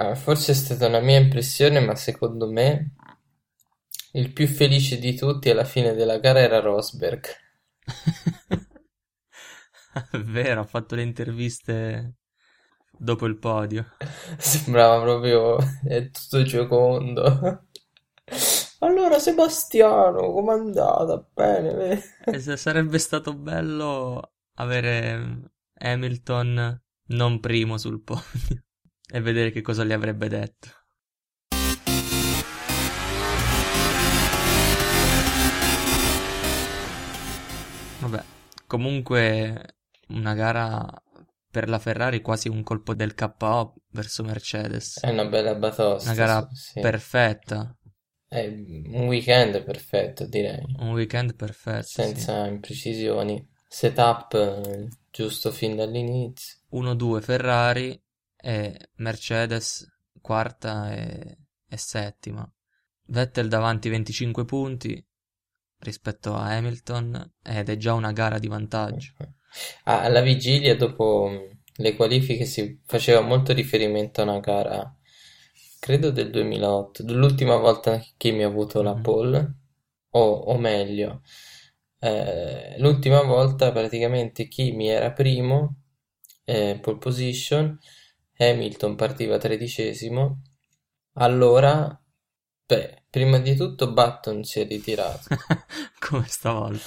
Ah, forse è stata una mia impressione, ma secondo me il più felice di tutti alla fine della gara era Rosberg. È vero, ha fatto le interviste dopo il podio. Sembrava proprio è tutto giocondo. Allora, Sebastiano, com'è andata? Bene, E se sarebbe stato bello avere Hamilton non primo sul podio e vedere che cosa gli avrebbe detto. Vabbè, comunque una gara per la Ferrari quasi un colpo del KO verso Mercedes. È una bella batosta, Una gara sì. perfetta, È un weekend perfetto, direi, un weekend perfetto, sì. senza imprecisioni. Setup eh, giusto fin dall'inizio. 1-2 Ferrari e Mercedes quarta e, e settima. Vettel davanti 25 punti rispetto a Hamilton ed è già una gara di vantaggio. Ah, alla vigilia, dopo mh, le qualifiche, si faceva molto riferimento a una gara, credo del 2008, l'ultima volta che Kimi ha avuto la Mhm. pole, o, o meglio, eh, l'ultima volta praticamente Kimi era primo, eh, pole position, Hamilton partiva tredicesimo, allora, beh, prima di tutto Button si è ritirato. Come stavolta.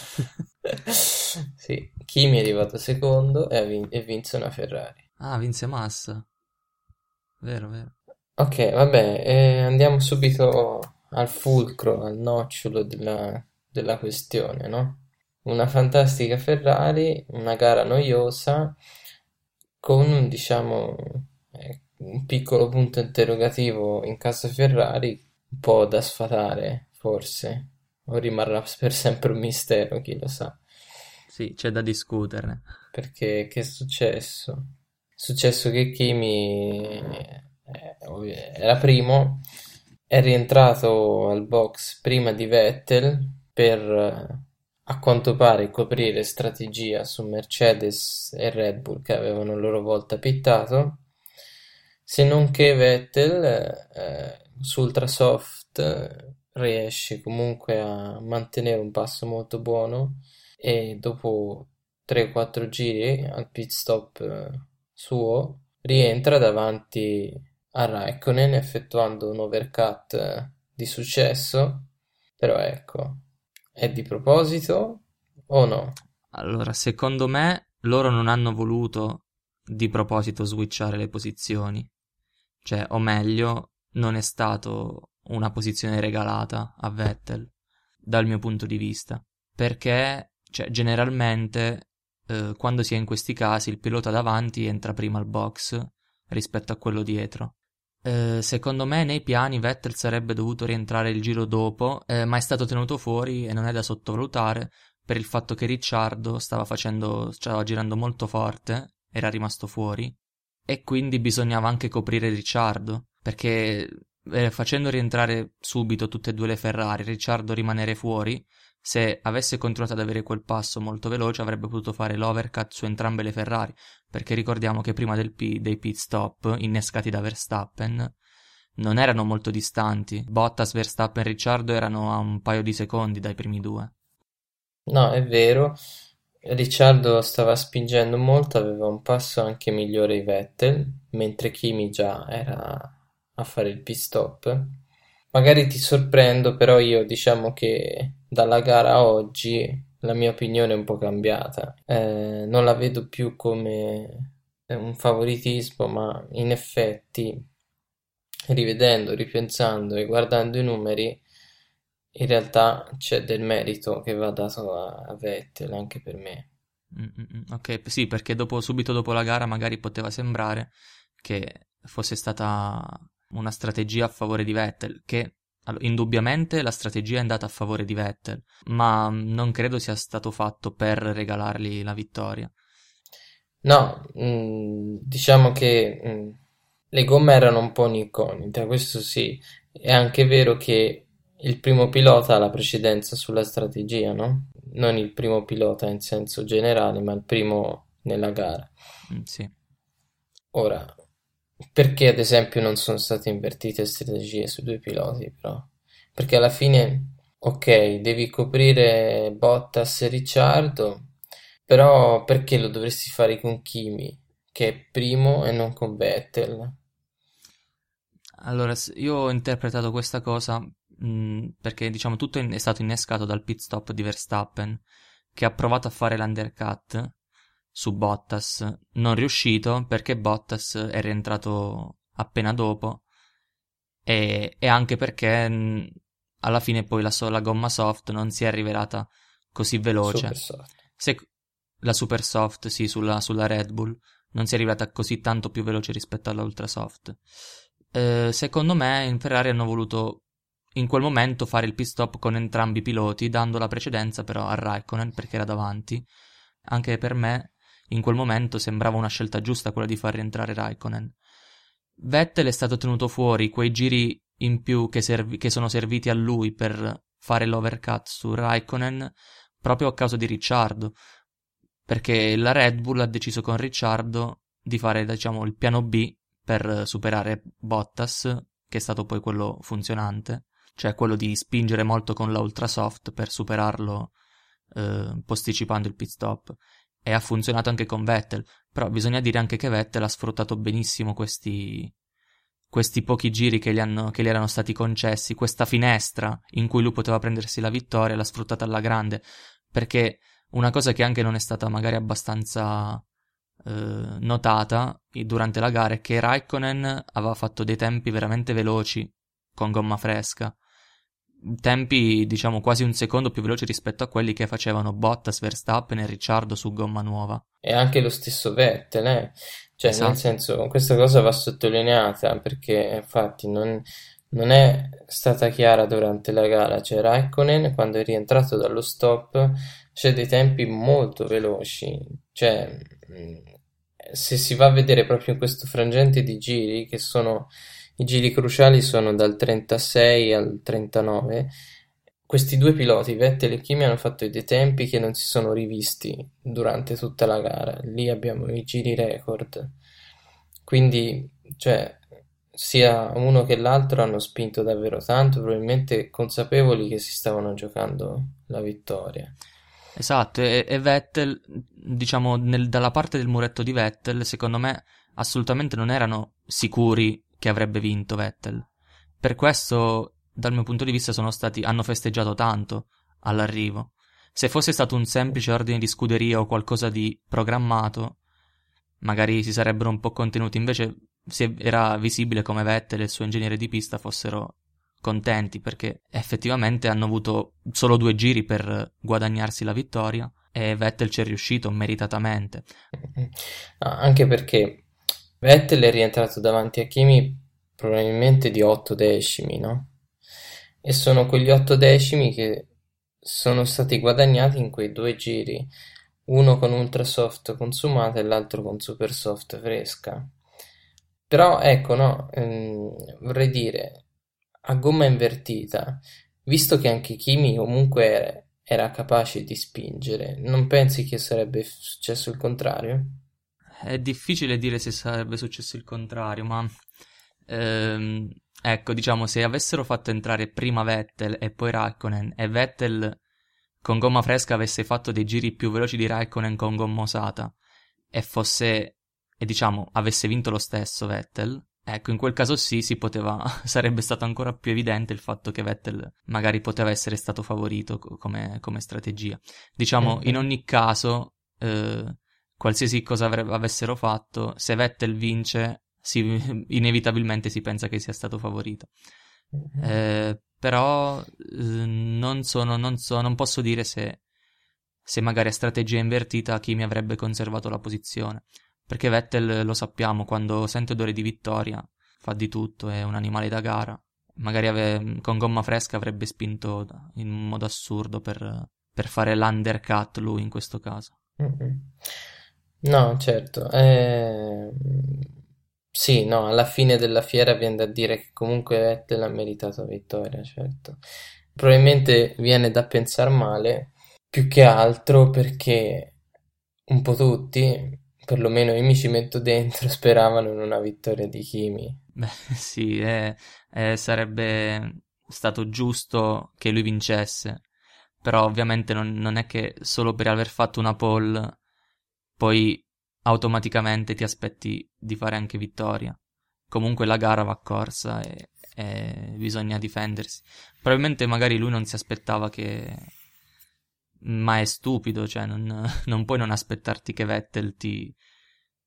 Sì, Kimi è arrivato secondo e, vin- e vinse una Ferrari. Ah, vinse Massa. Vero, vero. Ok, vabbè, eh, andiamo subito al fulcro, al nocciolo della, della questione, no? Una fantastica Ferrari, una gara noiosa, con, diciamo, un piccolo punto interrogativo in casa Ferrari, un po' da sfatare, forse, o rimarrà per sempre un mistero, chi lo sa. Sì, c'è da discuterne. Perché che è successo? È successo che Kimi eh, era primo, è rientrato al box prima di Vettel per eh, a quanto pare coprire strategia su Mercedes e Red Bull che avevano a loro volta pittato, se non che Vettel eh, su Ultrasoft eh, riesce comunque a mantenere un passo molto buono e dopo 3-4 giri al pit stop eh, suo rientra davanti a Raikkonen effettuando un overcut eh, di successo, però ecco, è di proposito o no? Allora, secondo me loro non hanno voluto di proposito switchare le posizioni. Cioè, o meglio, non è stato una posizione regalata a Vettel, dal mio punto di vista. Perché, cioè, generalmente, eh, quando si è in questi casi, il pilota davanti entra prima al box rispetto a quello dietro. Eh, secondo me nei piani Vettel sarebbe dovuto rientrare il giro dopo, eh, ma è stato tenuto fuori e non è da sottovalutare per il fatto che Ricciardo stava facendo, stava girando molto forte, era rimasto fuori, e quindi bisognava anche coprire Ricciardo, perché eh, facendo rientrare subito tutte e due le Ferrari, Ricciardo rimanere fuori, se avesse continuato ad avere quel passo molto veloce avrebbe potuto fare l'overcut su entrambe le Ferrari, perché ricordiamo che prima pi- dei pit stop, innescati da Verstappen, non erano molto distanti. Bottas, Verstappen e Ricciardo erano a un paio di secondi dai primi due. No, è vero, Ricciardo stava spingendo molto, aveva un passo anche migliore di Vettel, mentre Kimi già era a fare il pit stop. Magari ti sorprendo, però io diciamo che dalla gara a oggi la mia opinione è un po' cambiata. Eh, non la vedo più come un favoritismo, ma in effetti, rivedendo, ripensando e guardando i numeri, in realtà c'è del merito che va dato a, a Vettel anche per me. Mm, mm, mm. Ok, sì, perché dopo, subito dopo la gara magari poteva sembrare che fosse stata una strategia a favore di Vettel, che allora, indubbiamente la strategia è andata a favore di Vettel, ma non credo sia stato fatto per regalargli la vittoria. No, mm, diciamo che mm, le gomme erano un po' un'incognita, questo sì. È anche vero che il primo pilota ha la precedenza sulla strategia, no? Non il primo pilota in senso generale, ma il primo nella gara. Mm, sì. Ora, perché ad esempio non sono state invertite strategie su due piloti, però? Perché alla fine, ok, devi coprire Bottas e Ricciardo, però perché lo dovresti fare con Kimi, che è primo, e non con Vettel? Allora, io ho interpretato questa cosa mh, perché diciamo tutto è stato innescato dal pit stop di Verstappen, che ha provato a fare l'undercut su Bottas, non riuscito perché Bottas è rientrato appena dopo e, e anche perché mh, alla fine poi la, so- la, gomma soft non si è rivelata così veloce. Se, la super soft, sì, sulla, sulla, Red Bull non si è arrivata così tanto più veloce rispetto alla ultra soft. Eh, secondo me in Ferrari hanno voluto in quel momento fare il pit stop con entrambi i piloti, dando la precedenza però a Raikkonen perché era davanti. Anche per me in quel momento sembrava una scelta giusta quella di far rientrare Raikkonen. Vettel è stato tenuto fuori quei giri in più che, servi- che sono serviti a lui per fare l'overcut su Raikkonen proprio a causa di Ricciardo, perché la Red Bull ha deciso con Ricciardo di fare diciamo il piano B per superare Bottas, che è stato poi quello funzionante, cioè quello di spingere molto con la ultra soft per superarlo eh, posticipando il pit stop. E ha funzionato anche con Vettel, però bisogna dire anche che Vettel ha sfruttato benissimo questi, questi pochi giri che gli, hanno, che gli, erano stati concessi, questa finestra in cui lui poteva prendersi la vittoria, l'ha sfruttata alla grande, perché una cosa che anche non è stata magari abbastanza eh, notata durante la gara è che Raikkonen aveva fatto dei tempi veramente veloci con gomma fresca tempi diciamo quasi un secondo più veloci rispetto a quelli che facevano Bottas, Verstappen e Ricciardo su gomma nuova. E anche lo stesso Vettel, eh? Cioè, esatto. nel senso, questa cosa va sottolineata perché infatti non, non, è stata chiara durante la gara. Cioè, Raikkonen quando è rientrato dallo stop c'è dei tempi molto veloci. Cioè, se si va a vedere proprio in questo frangente di giri che sono i giri cruciali sono dal 36 al 39. Questi due piloti, Vettel e Kimi, hanno fatto dei tempi che non si sono rivisti durante tutta la gara. Lì abbiamo i giri record. Quindi, cioè, sia uno che l'altro hanno spinto davvero tanto, probabilmente consapevoli che si stavano giocando la vittoria. Esatto, e, e Vettel, diciamo, nel, dalla parte del muretto di Vettel, secondo me assolutamente non erano sicuri che avrebbe vinto Vettel. Per questo, dal mio punto di vista, stati, hanno festeggiato tanto all'arrivo. Se fosse stato un semplice ordine di scuderia o qualcosa di programmato, magari si sarebbero un po' contenuti. Invece era visibile come Vettel e il suo ingegnere di pista fossero contenti perché effettivamente hanno avuto solo due giri per guadagnarsi la vittoria e Vettel ci è riuscito meritatamente. Anche perché Vettel è rientrato davanti a Kimi probabilmente di 8 decimi, no? E sono quegli 8 decimi che sono stati guadagnati in quei due giri, uno con ultra soft consumata e l'altro con super soft fresca. Però ecco, no, ehm, vorrei dire, a gomma invertita, visto che anche Kimi comunque era, era capace di spingere, non pensi che sarebbe successo il contrario? È difficile dire se sarebbe successo il contrario, ma ehm, ecco, diciamo, se avessero fatto entrare prima Vettel e poi Raikkonen e Vettel con gomma fresca avesse fatto dei giri più veloci di Raikkonen con gomma usata e fosse e diciamo avesse vinto lo stesso Vettel, ecco, in quel caso sì, si poteva sarebbe stato ancora più evidente il fatto che Vettel magari poteva essere stato favorito come, come strategia. Diciamo, mm-hmm. in ogni caso eh, qualsiasi cosa avre- avessero fatto, se Vettel vince, si, inevitabilmente si pensa che sia stato favorito. Mm-hmm. Eh, però eh, non, sono, non, so, non posso dire se, se magari a strategia invertita chi mi avrebbe conservato la posizione. Perché Vettel lo sappiamo, quando sente odore di vittoria fa di tutto, è un animale da gara. Magari ave- con gomma fresca avrebbe spinto in modo assurdo per, per fare l'undercut lui in questo caso. Mm-hmm. No, certo. Eh, Sì, no, alla fine della fiera viene da dire che comunque Vettel ha meritato vittoria, certo. Probabilmente viene da pensare male, più che altro perché un po' tutti perlomeno io mi ci metto dentro, speravano in una vittoria di Kimi. Beh, sì, eh, eh, sarebbe stato giusto che lui vincesse, però ovviamente non, non è che solo per aver fatto una pole poi automaticamente ti aspetti di fare anche vittoria. Comunque la gara va corsa e, e bisogna difendersi. Probabilmente magari lui non si aspettava che... Ma è stupido, cioè non, non puoi non aspettarti che Vettel ti,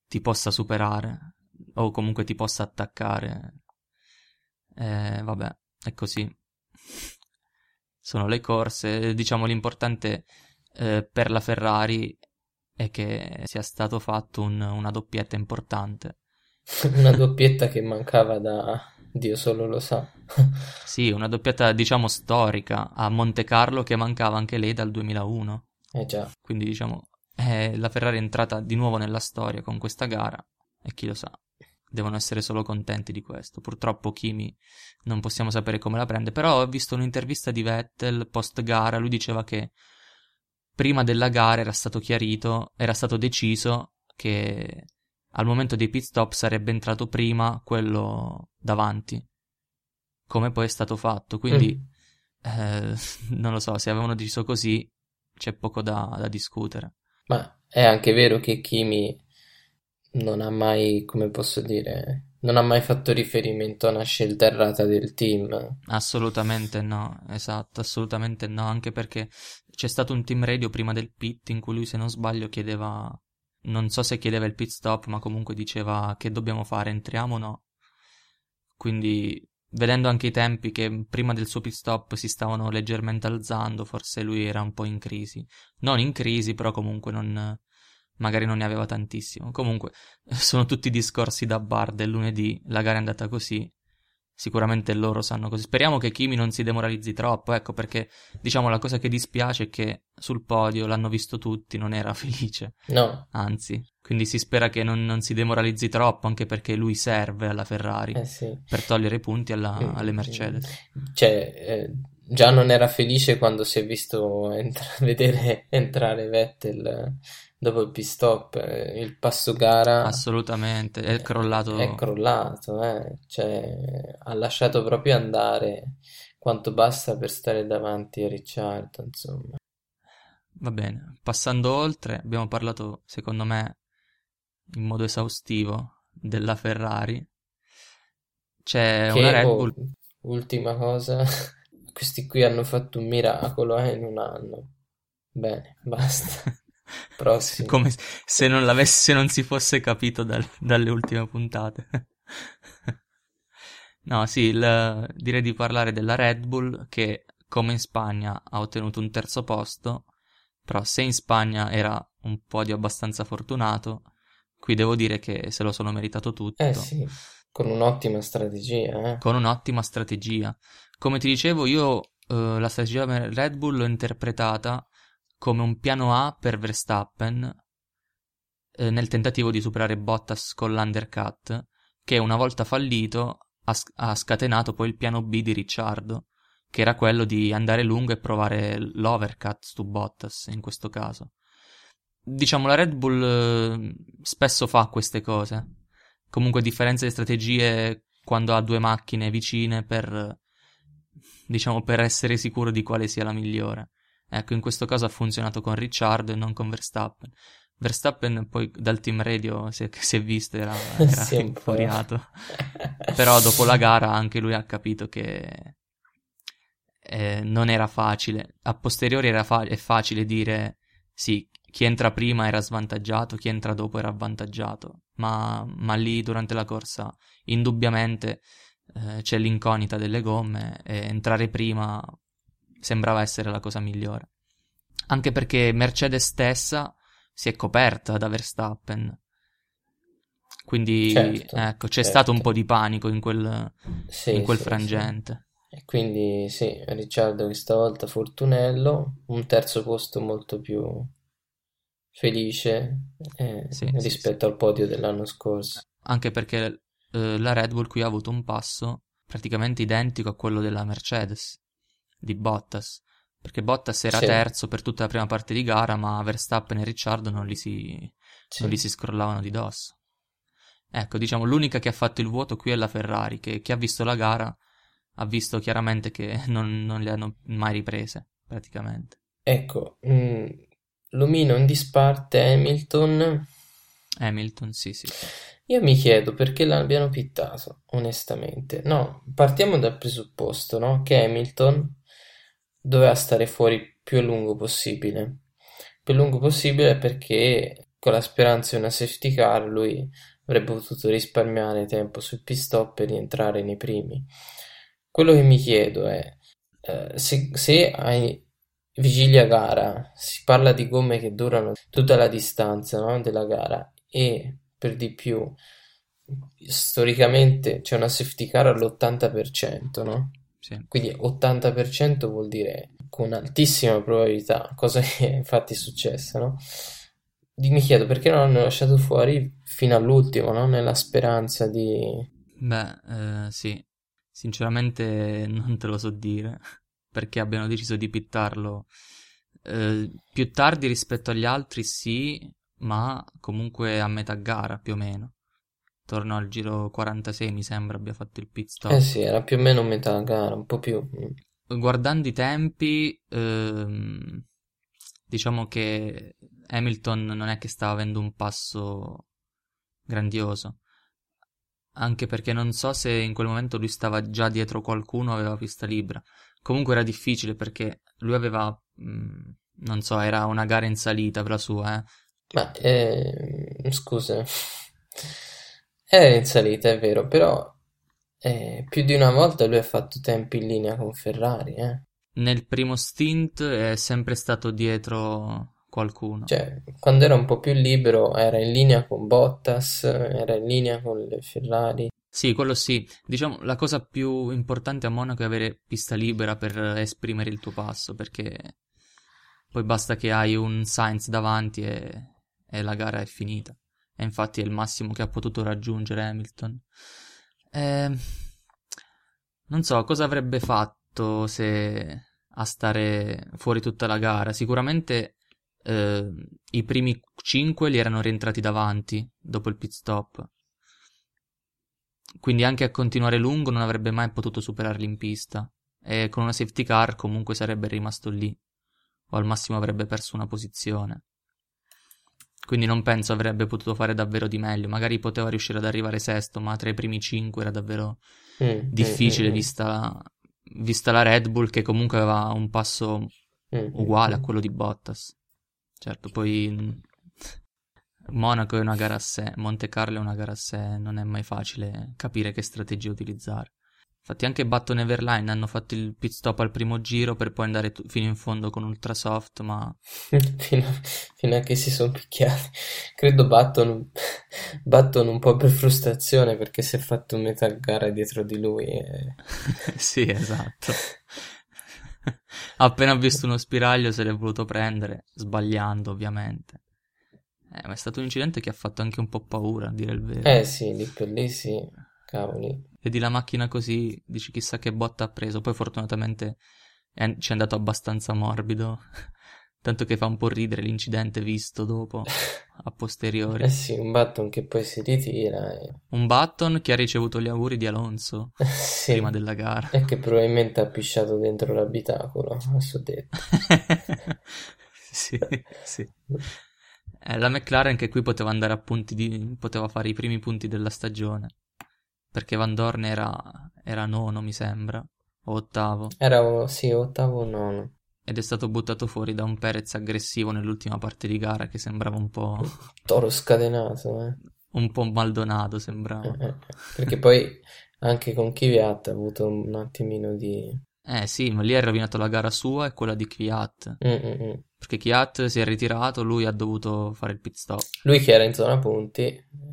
ti possa superare o comunque ti possa attaccare. Eh, vabbè, è così. Sono le corse, diciamo l'importante eh, per la Ferrari è che sia stato fatto un, una doppietta importante. una doppietta che mancava da Dio solo lo sa. sì, una doppietta diciamo storica a Monte Carlo che mancava anche lei dal 2001. Eh già. Quindi diciamo eh, la Ferrari è entrata di nuovo nella storia con questa gara e chi lo sa, devono essere solo contenti di questo. Purtroppo Kimi non possiamo sapere come la prende, però ho visto un'intervista di Vettel post gara, lui diceva che prima della gara era stato chiarito, era stato deciso che al momento dei pit stop sarebbe entrato prima quello davanti, come poi è stato fatto. Quindi, mm. eh, non lo so, se avevano deciso così, c'è poco da, da discutere. Ma è anche vero che Kimi non ha mai, come posso dire, non ha mai fatto riferimento a una scelta errata del team. Assolutamente no, esatto, assolutamente no, anche perché c'è stato un team radio prima del pit in cui lui, se non sbaglio, chiedeva, non so se chiedeva il pit stop, ma comunque diceva che dobbiamo fare, entriamo o no. Quindi vedendo anche i tempi che prima del suo pit stop si stavano leggermente alzando, forse lui era un po' in crisi. Non in crisi, però comunque non, magari non ne aveva tantissimo. Comunque, sono tutti discorsi da bar del lunedì, la gara è andata così. Sicuramente loro sanno così. Speriamo che Kimi non si demoralizzi troppo, ecco, perché diciamo la cosa che dispiace è che sul podio l'hanno visto tutti, non era felice. No. Anzi, quindi si spera che non, non si demoralizzi troppo, anche perché lui serve alla Ferrari eh sì. per togliere punti alla, alle Mercedes. Cioè, eh, già non era felice quando si è visto entra- vedere entrare Vettel dopo il pit stop, eh, il passo gara assolutamente è crollato. È crollato, eh. Cioè, ha lasciato proprio andare quanto basta per stare davanti a Ricciardo, insomma. Va bene, passando oltre, abbiamo parlato, secondo me, in modo esaustivo della Ferrari. C'è che, una Red Bull. Oh, ultima cosa, questi qui hanno fatto un miracolo eh, in un anno. Bene, basta. Prossimo. Come se non l'avesse, se non si fosse capito dal, dalle ultime puntate. no, sì, il, direi di parlare della Red Bull che, come in Spagna, ha ottenuto un terzo posto. Però se in Spagna era un podio abbastanza fortunato, qui devo dire che se lo sono meritato tutto. Eh sì, con un'ottima strategia. Eh. Con un'ottima strategia. Come ti dicevo, io eh, la strategia Red Bull l'ho interpretata come un piano A per Verstappen eh, nel tentativo di superare Bottas con l'undercut, che una volta fallito ha, ha scatenato poi il piano B di Ricciardo, che era quello di andare lungo e provare l'overcut su Bottas in questo caso. Diciamo la Red Bull eh, spesso fa queste cose. Comunque differenza di strategie quando ha due macchine vicine per diciamo per essere sicuro di quale sia la migliore. Ecco, in questo caso ha funzionato con Ricciardo e non con Verstappen. Verstappen poi dal team radio si è, si è visto, era, era infuriato. Però dopo la gara anche lui ha capito che eh, non era facile. A posteriori era fa- è facile dire sì, chi entra prima era svantaggiato, chi entra dopo era avvantaggiato. Ma, ma lì durante la corsa indubbiamente eh, c'è l'incognita delle gomme e entrare prima sembrava essere la cosa migliore. Anche perché Mercedes stessa si è coperta da Verstappen. Quindi certo, ecco, c'è certo. stato un po' di panico in quel, sì, in quel sì, frangente. Sì. E quindi sì, Ricciardo questa volta fortunello, un terzo posto molto più felice eh, rispetto al podio dell'anno scorso. Anche perché eh, la Red Bull qui ha avuto un passo praticamente identico a quello della Mercedes di Bottas, perché Bottas era sì. terzo per tutta la prima parte di gara, ma Verstappen e Ricciardo non li si, sì. non li si scrollavano di dosso. Ecco, diciamo, l'unica che ha fatto il vuoto qui è la Ferrari, che chi ha visto la gara ha visto chiaramente che non, non le hanno mai riprese, praticamente. Ecco, mh, mm, l'omino in disparte Hamilton. Hamilton, sì, sì. Io mi chiedo perché l'abbiano pittato, onestamente. No, partiamo dal presupposto, no? Che Hamilton doveva stare fuori più a lungo possibile. Più a lungo possibile perché con la speranza di una safety car lui avrebbe potuto risparmiare tempo sul pit stop e rientrare nei primi. Quello che mi chiedo è eh, se, se ai vigilia gara si parla di gomme che durano tutta la distanza no, della gara e per di più storicamente c'è una safety car all'80%, no? Sì. Quindi 80% vuol dire con altissima probabilità, cosa che infatti è successa, no? Mi chiedo perché non hanno lasciato fuori fino all'ultimo, no? Nella speranza di... Beh, eh, sì, sinceramente non te lo so dire, perché abbiano deciso di pittarlo eh, più tardi rispetto agli altri, sì, ma comunque a metà gara più o meno. Torno al giro 46 mi sembra abbia fatto il pit stop. Eh sì, era più o meno metà gara, un po' più. Guardando i tempi, ehm, diciamo che Hamilton non è che stava avendo un passo grandioso. Anche perché non so se in quel momento lui stava già dietro qualcuno o aveva pista libera. Comunque era difficile perché lui aveva, mh, mm, non so, era una gara in salita per la sua, eh. Ma, eh, scusa, era in salita, è vero, però eh, più di una volta lui ha fatto tempi in linea con Ferrari, eh. Nel primo stint è sempre stato dietro qualcuno. Cioè, quando era un po' più libero era in linea con Bottas, era in linea con le Ferrari. Sì, quello sì. Diciamo, la cosa più importante a Monaco è avere pista libera per esprimere il tuo passo, perché poi basta che hai un Sainz davanti e, e la gara è finita. E infatti è il massimo che ha potuto raggiungere Hamilton. Eh, non so cosa avrebbe fatto se a stare fuori tutta la gara. Sicuramente eh, i primi 5 li erano rientrati davanti dopo il pit stop. Quindi anche a continuare lungo non avrebbe mai potuto superarli in pista. E con una safety car comunque sarebbe rimasto lì. O al massimo avrebbe perso una posizione. Quindi non penso avrebbe potuto fare davvero di meglio. Magari poteva riuscire ad arrivare sesto, ma tra i primi 5 era davvero mm, mm difficile mm, mm, vista, vista la Red Bull che comunque aveva un passo mm, mm uguale a quello di Bottas. Certo, poi Monaco è una gara a sé, Monte Carlo è una gara a sé, non è mai facile capire che strategia utilizzare. Infatti anche Button e Everline hanno fatto il pit stop al primo giro per poi andare t- fino in fondo con Ultrasoft, ma... fino, fino, a che si sono picchiati. Credo Button, Button un po' per frustrazione perché si è fatto metà gara dietro di lui. E... sì, esatto. Appena visto uno spiraglio se l'è voluto prendere, sbagliando ovviamente. Eh, ma è stato un incidente che ha fatto anche un po' paura, a dire il vero. Eh sì, lì per lì sì, cavoli. Vedi la macchina così, dici chissà che botta ha preso, poi fortunatamente è, ci è andato abbastanza morbido. Tanto che fa un po' ridere l'incidente visto dopo, a posteriori. Eh sì, un Button che poi si ritira. E... Un Button che ha ricevuto gli auguri di Alonso sì. prima della gara. E che probabilmente ha pisciato dentro l'abitacolo, a suo detto. sì, sì. Eh, la McLaren che qui poteva andare a punti di... poteva fare i primi punti della stagione. Perché Van Dorn era, era nono, mi sembra, o ottavo. Era, sì, ottavo o nono ed è stato buttato fuori da un Perez aggressivo nell'ultima parte di gara che sembrava un po'... Toro scatenato, eh. Un po' maldonato sembrava. Eh, eh, eh. perché poi anche con Kvyat ha avuto un attimino di... Eh sì, ma lì ha rovinato la gara sua e quella di Kvyat. Mm-mm. Perché Kvyat si è ritirato, lui ha dovuto fare il pit stop. Lui che era in zona punti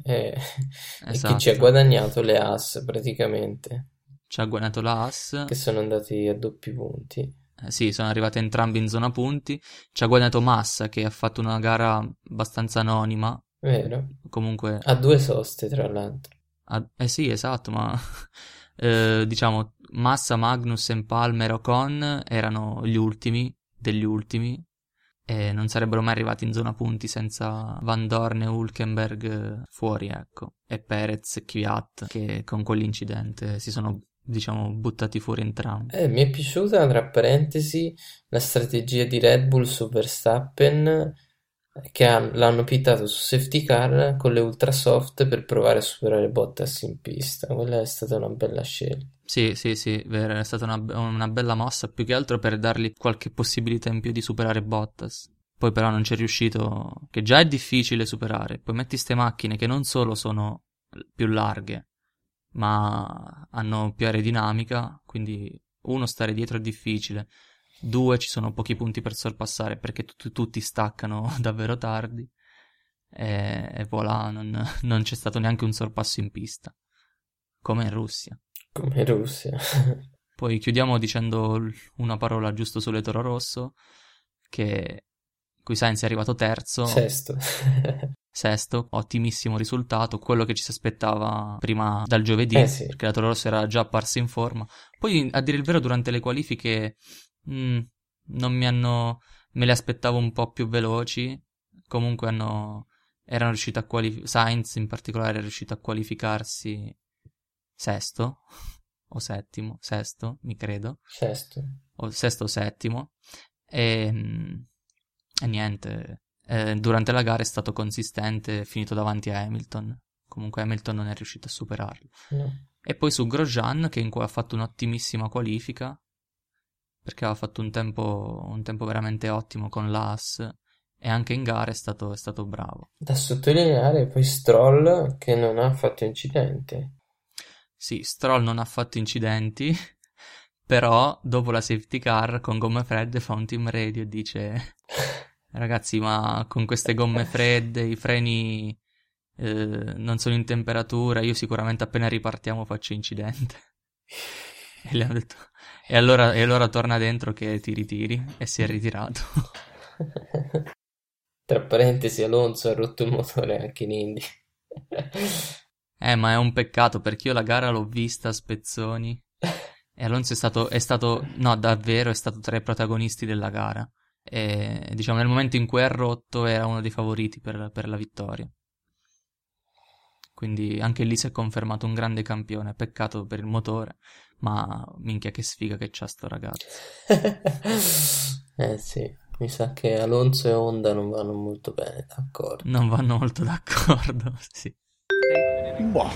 e, esatto. e chi ci ha esatto. guadagnato le as praticamente. Ci ha guadagnato la as. Che sono andati a doppi punti. Eh, sì, sono arrivati entrambi in zona punti. Ci ha guadagnato Massa che ha fatto una gara abbastanza anonima. Vero. Comunque... Ha due soste, tra l'altro. Ha... Eh sì, esatto, ma... eh, diciamo, Massa, Magnus, Palmer, Ocon erano gli ultimi degli ultimi. E non sarebbero mai arrivati in zona punti senza Van Dorn e Hulkenberg fuori, ecco, e Perez e Kvyat che con quell'incidente si sono diciamo buttati fuori entrambi. Eh, mi è piaciuta, tra parentesi, la strategia di Red Bull su Verstappen che han- l'hanno pittato su safety car con le ultra soft per provare a superare Bottas in pista. Quella è stata una bella scelta. Sì, sì, sì, vero, è stata una, una bella mossa, più che altro per dargli qualche possibilità in più di superare Bottas. Poi però non c'è riuscito, che già è difficile superare. Poi metti ste macchine che non solo sono più larghe, ma hanno più aerodinamica, quindi uno stare dietro è difficile, due ci sono pochi punti per sorpassare perché t- tutti staccano davvero tardi e, e voilà, non, non c'è stato neanche un sorpasso in pista, come in Russia. Come Russia. Poi chiudiamo dicendo una parola giusto sulle Toro Rosso, che qui Sainz è arrivato terzo. Sesto. Sesto, ottimissimo risultato, quello che ci si aspettava prima dal giovedì, eh sì. perché la Toro Rosso era già apparsa in forma. Poi, a dire il vero, durante le qualifiche mh, mm, non mi hanno... me le aspettavo un po' più veloci. Comunque hanno... erano riusciti a qualificare... Sainz in particolare è riuscito a qualificarsi sesto o settimo, sesto, mi credo. Sesto. O sesto o settimo. E, e niente, eh, durante la gara è stato consistente, è finito davanti a Hamilton. Comunque Hamilton non è riuscito a superarlo. No. E poi su Grosjean, che in cui ha fatto un'ottimissima qualifica, perché aveva fatto un tempo, un tempo veramente ottimo con l'AS, e anche in gara è stato, è stato bravo. Da sottolineare poi Stroll che non ha fatto incidenti. Sì, Stroll non ha fatto incidenti, però dopo la safety car con gomme fredde fa un team radio e dice ragazzi ma con queste gomme fredde i freni eh, non sono in temperatura, io sicuramente appena ripartiamo faccio incidente. e le hanno detto e allora, e allora torna dentro che ti ritiri e si è ritirato. Tra parentesi Alonso ha rotto il motore anche in Indy. Eh, ma è un peccato perché io la gara l'ho vista a spezzoni. E Alonso è stato, è stato, no, davvero è stato tra i protagonisti della gara. E diciamo nel momento in cui è rotto era uno dei favoriti per, per la vittoria. Quindi anche lì si è confermato un grande campione. Peccato per il motore, ma minchia che sfiga che c'ha sto ragazzo. eh sì, mi sa che Alonso e Honda non vanno molto bene d'accordo. Non vanno molto d'accordo, sì. Boh.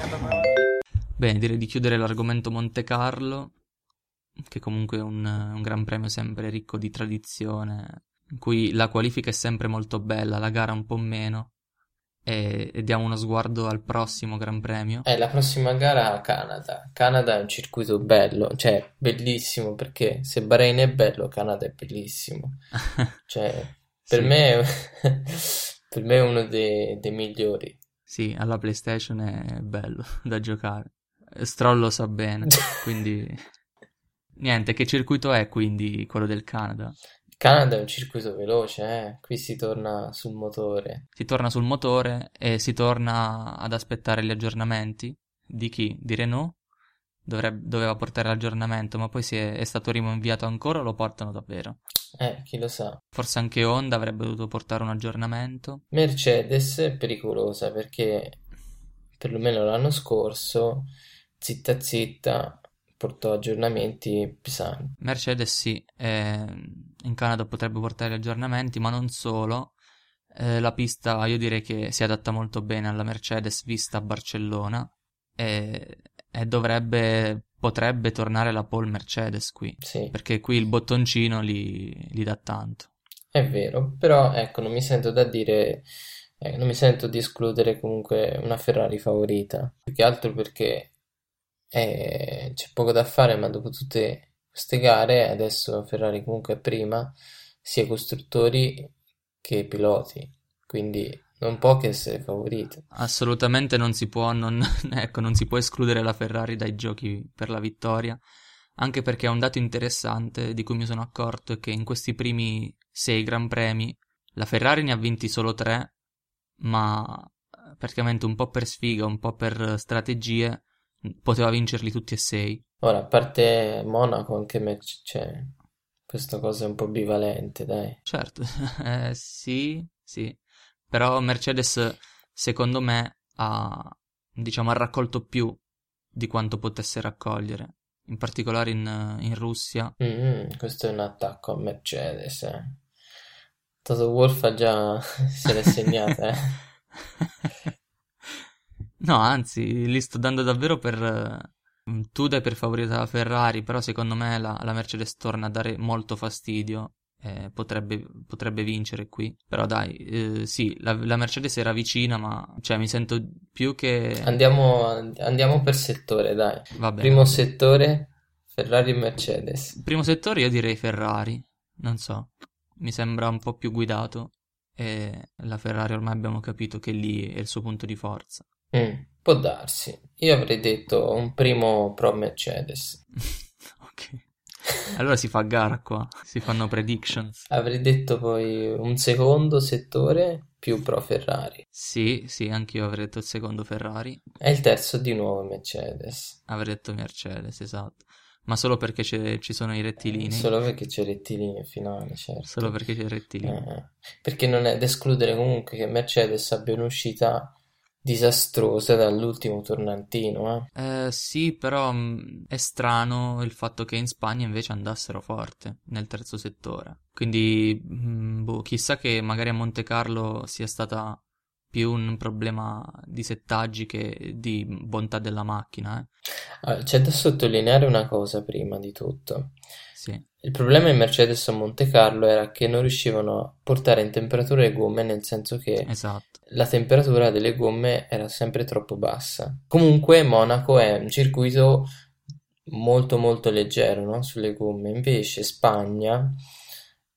Bene, direi di chiudere l'argomento Monte Carlo, che comunque è un, un gran premio sempre ricco di tradizione, in cui la qualifica è sempre molto bella, la gara un po' meno. E, e diamo uno sguardo al prossimo Gran Premio. Eh, la prossima gara a Canada. Canada è un circuito bello, cioè bellissimo perché se Bahrain è bello, Canada è bellissimo. Cioè, per, Sì. me, per me è uno dei, dei migliori. Sì, alla PlayStation è bello da giocare. Stroll lo sa bene, quindi... Niente, che circuito è quindi quello del Canada? Canada è un circuito veloce, eh? Qui si torna sul motore. Si torna sul motore e si torna ad aspettare gli aggiornamenti. Di chi? Di Renault? Dovrebbe- doveva portare l'aggiornamento, ma poi si è, è stato rinviato ancora o lo portano davvero? Eh, chi lo sa. Forse anche Honda avrebbe dovuto portare un aggiornamento. Mercedes è pericolosa perché perlomeno l'anno scorso, zitta zitta, portò aggiornamenti pesanti. Mercedes sì, eh, in Canada potrebbe portare aggiornamenti, ma non solo. Eh, la pista io direi che si adatta molto bene alla Mercedes vista a Barcellona e, e dovrebbe, potrebbe tornare la pole Mercedes qui, Sì, perché qui il bottoncino li, li dà tanto. è vero, però ecco, non mi sento da dire, eh, non mi sento di escludere comunque una Ferrari favorita, più che altro perché eh, c'è poco da fare, ma dopo tutte queste gare, adesso Ferrari comunque è prima, sia costruttori che piloti, quindi non può che essere favorita. Assolutamente non si può, non, ecco, non si può escludere la Ferrari dai giochi per la vittoria, anche perché un dato interessante di cui mi sono accorto è che in questi primi sei Gran Premi la Ferrari ne ha vinti solo tre, ma eh, praticamente un po' per sfiga, un po' per strategie, poteva vincerli tutti e sei. Ora, a parte Monaco, anche Merc- cioè, questa cosa è un po' bivalente, dai. Certo, eh, sì, sì. Però Mercedes, secondo me, ha, diciamo, ha raccolto più di quanto potesse raccogliere. In particolare in, in Russia. Mm, questo è un attacco a Mercedes, eh. Toto Wolff ha già se l'è segnata, eh. no, anzi, li sto dando davvero per... Tu dai per favorita la Ferrari, però secondo me la, la Mercedes torna a dare molto fastidio eh, potrebbe, potrebbe, vincere qui. Però dai, eh, sì, la, la, Mercedes era vicina, ma cioè, mi sento più che... Andiamo, andiamo per settore, dai. Va bene. Primo settore, Ferrari e Mercedes. Primo settore io direi Ferrari, non so, mi sembra un po' più guidato e la Ferrari ormai abbiamo capito che lì è il suo punto di forza. Mm, può darsi. Io avrei detto un primo pro Mercedes. ok. Allora si fa gara qua, si fanno predictions. Avrei detto poi un secondo settore più pro Ferrari. Sì, sì, anch'io avrei detto il secondo Ferrari. E il terzo di nuovo Mercedes. Avrei detto Mercedes, esatto. Ma solo perché ci sono i rettilini. Solo perché c'è il rettilineo finale, certo. Solo perché c'è il rettilineo. Eh, perché non è da escludere comunque che Mercedes abbia un'uscita disastrosa dall'ultimo tornantino. Eh? Eh, sì, però mh, mm, è strano il fatto che in Spagna invece andassero forte nel terzo settore. Quindi, mh, mm, boh, chissà che magari a Monte Carlo sia stata più un problema di settaggi che di bontà della macchina. Eh. Ah, c'è da sottolineare una cosa prima di tutto. Sì. Il problema in Mercedes a Monte Carlo era che non riuscivano a portare in temperatura le gomme, nel senso che esatto la temperatura delle gomme era sempre troppo bassa. Comunque Monaco è un circuito molto molto leggero no? sulle gomme, invece Spagna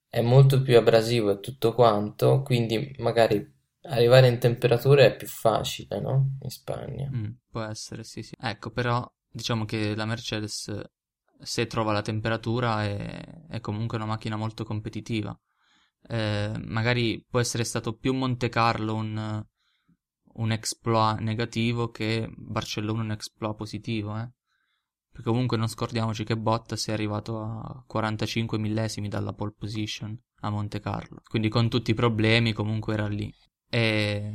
è molto più abrasivo e tutto quanto, quindi magari arrivare in temperatura è più facile, no? In Spagna. Mm, può essere, sì, sì. Ecco, però diciamo che la Mercedes se trova la temperatura è, è comunque una macchina molto competitiva eh, magari può essere stato più Monte Carlo un, un exploit negativo che Barcellona un exploit positivo, eh? Perché comunque non scordiamoci che Bottas è arrivato a 45 millesimi dalla pole position a Monte Carlo. Quindi con tutti i problemi comunque era lì. E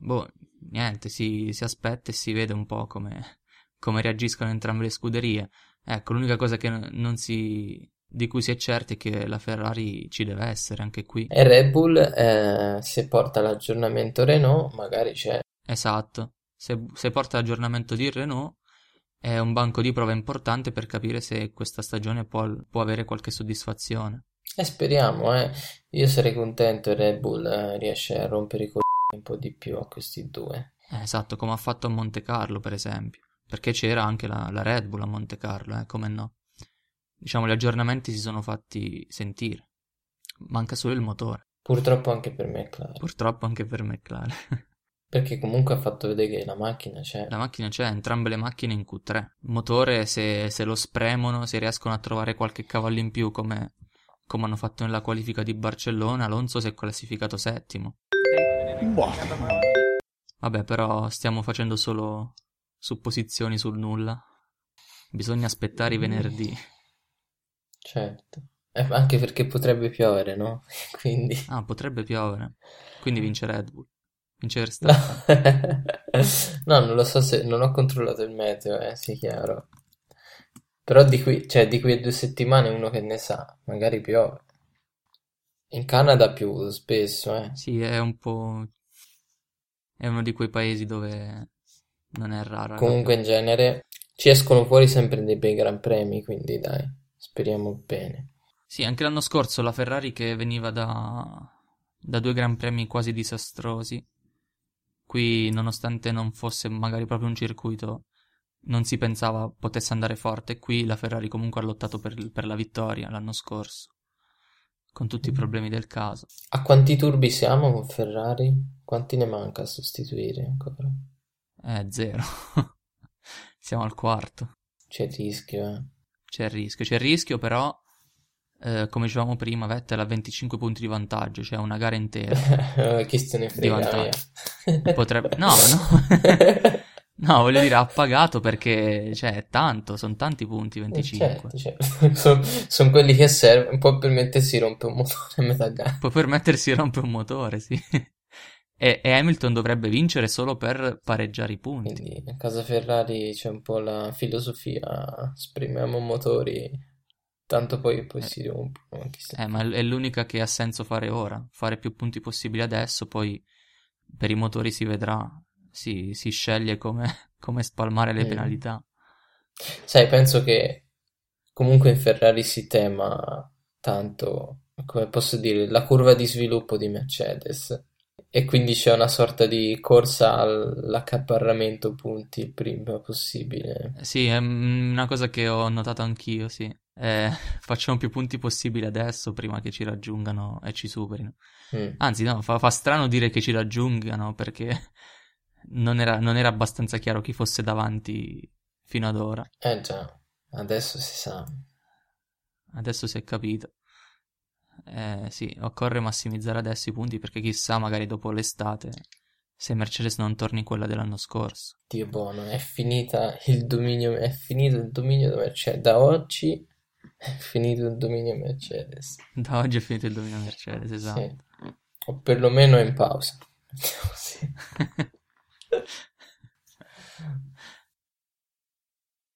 boh, niente, si, si aspetta e si vede un po' come, come reagiscono entrambe le scuderie. Ecco, l'unica cosa che non si, di cui si è certi che la Ferrari ci deve essere anche qui. E Red Bull, eh, se porta l'aggiornamento Renault, magari c'è. Esatto, se, se porta l'aggiornamento di Renault è un banco di prova importante per capire se questa stagione può, può avere qualche soddisfazione. E speriamo, eh. Io sarei contento Red Bull eh, riesce a rompere i coglioni un po' di più a questi due. Eh, esatto, come ha fatto a Monte Carlo, per esempio. Perché c'era anche la, la Red Bull a Monte Carlo, eh, come no diciamo, gli aggiornamenti si sono fatti sentire. Manca solo il motore. Purtroppo anche per McLaren. Purtroppo anche per McLaren. Perché comunque ha fatto vedere che la macchina c'è. La macchina c'è, entrambe le macchine in Q3. Il motore, se, se lo spremono, se riescono a trovare qualche cavallo in più come, come hanno fatto nella qualifica di Barcellona, Alonso si è classificato settimo. Boh. Vabbè, però stiamo facendo solo supposizioni sul nulla. Bisogna aspettare i venerdì. Certo. Eh, anche perché potrebbe piovere, no? Quindi... Ah, potrebbe piovere. Quindi vince Red Bull. Vince Verstappen. No. no, non lo so se... Non ho controllato il meteo, eh, sì, chiaro. Però di qui, cioè, di qui a due settimane uno che ne sa, magari piove. In Canada più spesso, eh. Sì, è un po'... È uno di quei paesi dove non è raro. Comunque in genere ci escono fuori sempre dei bei gran premi, quindi dai. Speriamo bene. Sì, anche l'anno scorso la Ferrari che veniva da, da due Gran Premi quasi disastrosi. Qui, nonostante non fosse magari proprio un circuito, non si pensava potesse andare forte. Qui la Ferrari comunque ha lottato per, per la vittoria l'anno scorso, con tutti i problemi del caso. A quanti turbi siamo con Ferrari? Quanti ne manca a sostituire ancora? Eh, zero. siamo al quarto. C'è il rischio, eh. C'è il rischio, c'è il rischio però, eh, come dicevamo prima, Vettel ha 25 punti di vantaggio, cioè una gara intera. Chi se ne frega, Potrebbe... No, no. No, voglio dire, ha pagato perché, cioè, è tanto, sono tanti punti, 25. Certo, certo. Sono son quelli che servono, può permettersi di rompere un motore a metà gara. Può permettersi di rompere un motore, sì. E, e Hamilton dovrebbe vincere solo per pareggiare i punti. Quindi a casa Ferrari c'è un po' la filosofia, spremiamo motori, tanto poi, poi Eh, si rompono, eh, ma è l'unica che ha senso fare ora. Fare più punti possibili adesso, poi per i motori si vedrà. Si, si sceglie come, come spalmare le Mm. penalità. Sai, penso che comunque in Ferrari si tema tanto, come posso dire, la curva di sviluppo di Mercedes e quindi c'è una sorta di corsa all'accaparramento punti il prima possibile. Sì, è una cosa che ho notato anch'io, sì. Eh, facciamo più punti possibili adesso prima che ci raggiungano e ci superino. Mm. Anzi, no, fa, fa strano dire che ci raggiungano perché non era, non era abbastanza chiaro chi fosse davanti fino ad ora. Eh già, adesso si sa. Adesso si è capito. Eh, sì, occorre massimizzare adesso i punti perché chissà, magari dopo l'estate, se Mercedes non torni quella dell'anno scorso. Dio buono, è finita il dominio, è finito il dominio Mercedes. Da oggi è finito il dominio Mercedes. Da oggi è finito il dominio Mercedes, esatto. Sì. O perlomeno è in pausa. Sì.